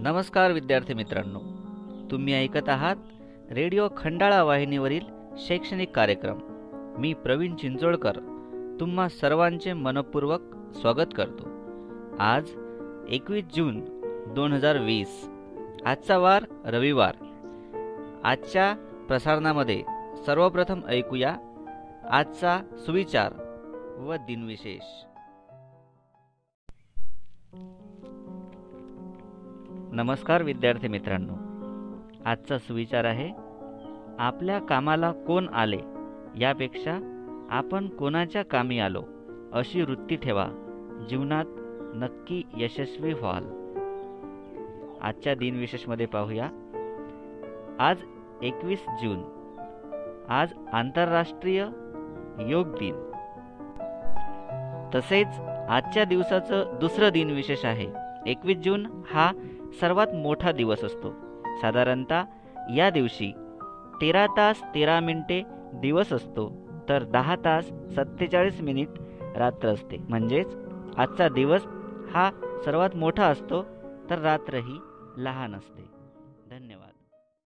नमस्कार विद्यार्थी मित्रांनो. तुम्ही ऐकत आहात रेडिओ खंडाळा वाहिनीवरील शैक्षणिक कार्यक्रम. मी प्रवीण चिंचोळकर तुम्हा सर्वांचे मनपूर्वक स्वागत करतो. आज एकवीस जून दोन हजार वीस. आजचा वार रविवार. आजच्या प्रसारणामध्ये सर्वप्रथम ऐकूया आजचा सुविचार व दिनविशेष. नमस्कार विद्यार्थी मित्रांनो. आजचा सुविचार आहे आपल्या कामाला कोण आले यापेक्षा आपण कोणाच्या कामी आलो अशी वृत्ती ठेवा. जीवनात नक्की यशस्वी व्हाल. आजच्या दिनविशेषमध्ये पाहूया. आज एकवीस जून. आज आंतरराष्ट्रीय योग दिन. तसेच आजच्या दिवसाचं दुसरं दिनविशेष आहे. एकवीस जून हा सर्वात मोठा दिवस असतो. साधारणतः या दिवशी तेरा तास तेरा मिनिटे दिवस असतो तर दहा तास सत्तेचाळीस मिनिट रात्र असते. म्हणजेच आजचा दिवस हा सर्वात मोठा असतो तर रात्र ही लहान असते. धन्यवाद.